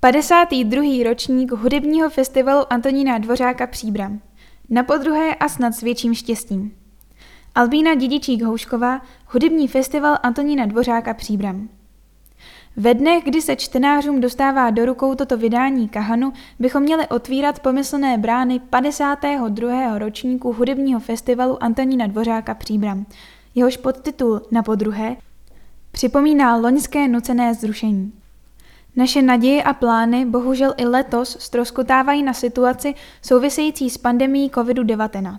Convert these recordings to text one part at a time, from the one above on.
52. ročník hudebního festivalu Antonína Dvořáka Příbram. Na podruhé a snad s větším štěstím. Albína Dědičík Houšková, hudební festival Antonína Dvořáka Příbram. Ve dnech, kdy se čtenářům dostává do rukou toto vydání Kahanu, bychom měli otvírat pomyslné brány 52. ročníku hudebního festivalu Antonína Dvořáka Příbram. Jehož podtitul na podruhé připomíná loňské nucené zrušení. Naše naděje a plány bohužel i letos stroskotávají na situaci související s pandemí COVID-19.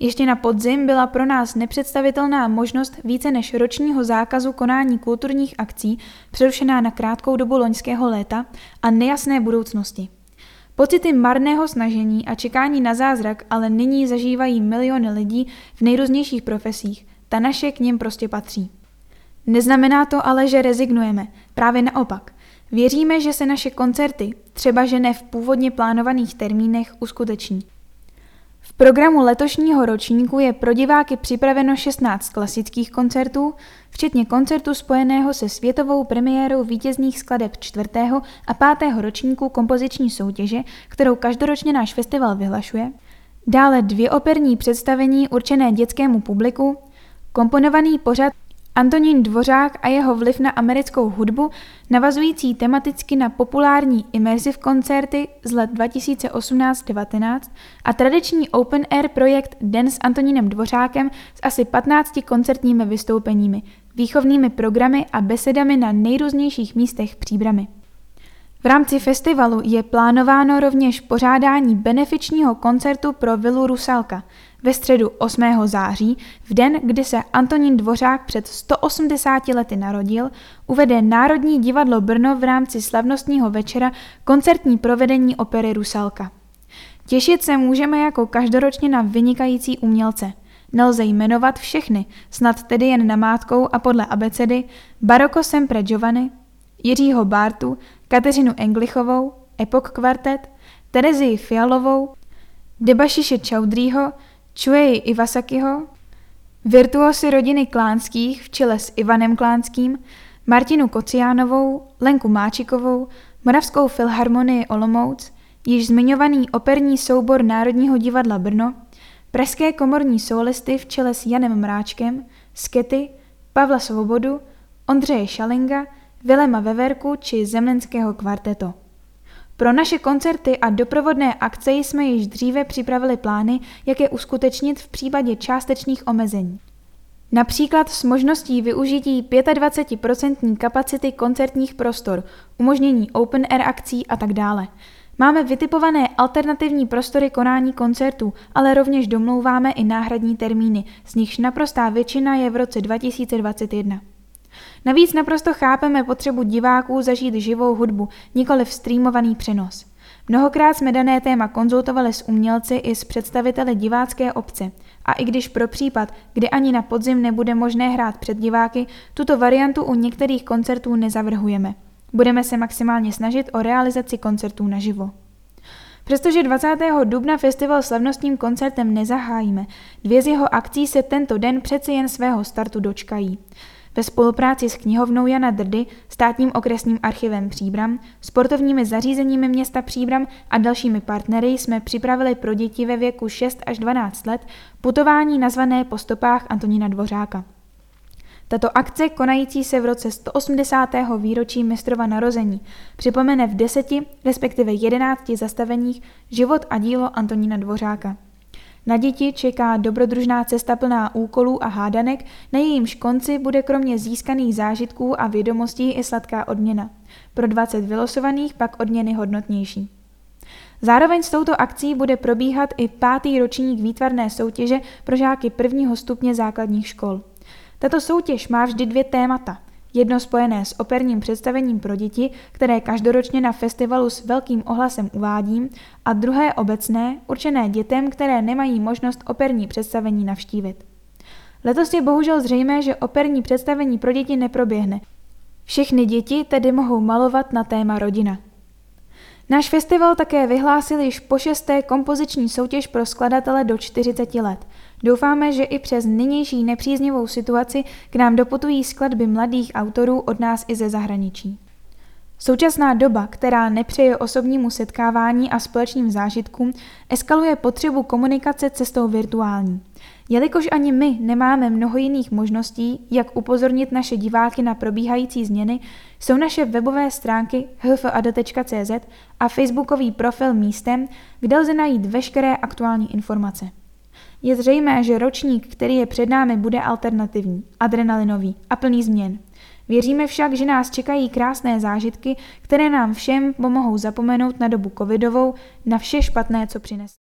Ještě na podzim byla pro nás nepředstavitelná možnost více než ročního zákazu konání kulturních akcí, přerušená na krátkou dobu loňského léta a nejasné budoucnosti. Pocity marného snažení a čekání na zázrak ale nyní zažívají miliony lidí v nejrůznějších profesích. Ta naše k ním prostě patří. Neznamená to ale, že rezignujeme. Právě naopak. Věříme, že se naše koncerty, třeba že ne v původně plánovaných termínech, uskuteční. V programu letošního ročníku je pro diváky připraveno 16 klasických koncertů, včetně koncertu spojeného se světovou premiérou vítězných skladeb čtvrtého a pátého ročníku kompoziční soutěže, kterou každoročně náš festival vyhlašuje, dále dvě operní představení určené dětskému publiku, komponovaný pořad Antonín Dvořák a jeho vliv na americkou hudbu, navazující tematicky na populární immersive koncerty z let 2018-19 a tradiční open air projekt Den s Antonínem Dvořákem s asi 15 koncertními vystoupeními, výchovnými programy a besedami na nejrůznějších místech příbramy. V rámci festivalu je plánováno rovněž pořádání benefičního koncertu pro vilu Rusalka – ve středu 8. září, v den, kdy se Antonín Dvořák před 180 lety narodil, uvede Národní divadlo Brno v rámci slavnostního večera koncertní provedení opery Rusalka. Těšit se můžeme jako každoročně na vynikající umělce. Nelze jmenovat všechny, snad tedy jen namátkou a podle abecedy Baroko Sempre Giovanni, Jiřího Bártu, Kateřinu Englichovou, Epok kvartet, Terezii Fialovou, Debašiše Čaudrýho, Chuei Iwasakiho, virtuosy rodiny Klánských v čele s Ivanem Klánským, Martinu Kociánovou, Lenku Máčikovou, Moravskou filharmonii Olomouc, již zmiňovaný operní soubor Národního divadla Brno, pražské komorní solisty v čele s Janem Mráčkem, Skety, Pavla Svobodu, Ondřeje Šalinga, Vilema Veverku či Zemlenského kvarteto. Pro naše koncerty a doprovodné akce jsme již dříve připravili plány, jak je uskutečnit v případě částečných omezení. Například s možností využití 25% kapacity koncertních prostor, umožnění open air akcí a tak dále. Máme vytipované alternativní prostory konání koncertů, ale rovněž domlouváme i náhradní termíny, z nichž naprostá většina je v roce 2021. Navíc naprosto chápeme potřebu diváků zažít živou hudbu, nikoli v streamovaný přenos. Mnohokrát jsme dané téma konzultovali s umělci i s představiteli divácké obce. A i když pro případ, kdy ani na podzim nebude možné hrát před diváky, tuto variantu u některých koncertů nezavrhujeme. Budeme se maximálně snažit o realizaci koncertů naživo. Přestože 20. dubna festival slavnostním koncertem nezahájíme, dvě z jeho akcí se tento den přeci jen svého startu dočkají. Ve spolupráci s knihovnou Jana Drdy, státním okresním archivem Příbram, sportovními zařízeními města Příbram a dalšími partnery jsme připravili pro děti ve věku 6 až 12 let putování nazvané po stopách Antonína Dvořáka. Tato akce, konající se v roce 180. výročí mistrova narození, připomene v deseti, respektive jedenácti zastaveních život a dílo Antonína Dvořáka. Na děti čeká dobrodružná cesta plná úkolů a hádanek, na jejímž konci bude kromě získaných zážitků a vědomostí i sladká odměna. Pro 20 vylosovaných pak odměny hodnotnější. Zároveň s touto akcí bude probíhat i pátý ročník výtvarné soutěže pro žáky prvního stupně základních škol. Tato soutěž má vždy dvě témata – Jedno spojené s operním představením pro děti, které každoročně na festivalu s velkým ohlasem uvádím, a druhé obecné, určené dětem, které nemají možnost operní představení navštívit. Letos je bohužel zřejmé, že operní představení pro děti neproběhne. Všechny děti tedy mohou malovat na téma rodina. Náš festival také vyhlásil již po šesté kompoziční soutěž pro skladatele do 40 let. Doufáme, že i přes nynější nepříznivou situaci k nám doputují skladby mladých autorů od nás i ze zahraničí. Současná doba, která nepřeje osobnímu setkávání a společným zážitkům, eskaluje potřebu komunikace cestou virtuální. Jelikož ani my nemáme mnoho jiných možností, jak upozornit naše diváky na probíhající změny, jsou naše webové stránky hfad.cz a facebookový profil místem, kde lze najít veškeré aktuální informace. Je zřejmé, že ročník, který je před námi, bude alternativní, adrenalinový a plný změn. Věříme však, že nás čekají krásné zážitky, které nám všem pomohou zapomenout na dobu covidovou, na vše špatné, co přines.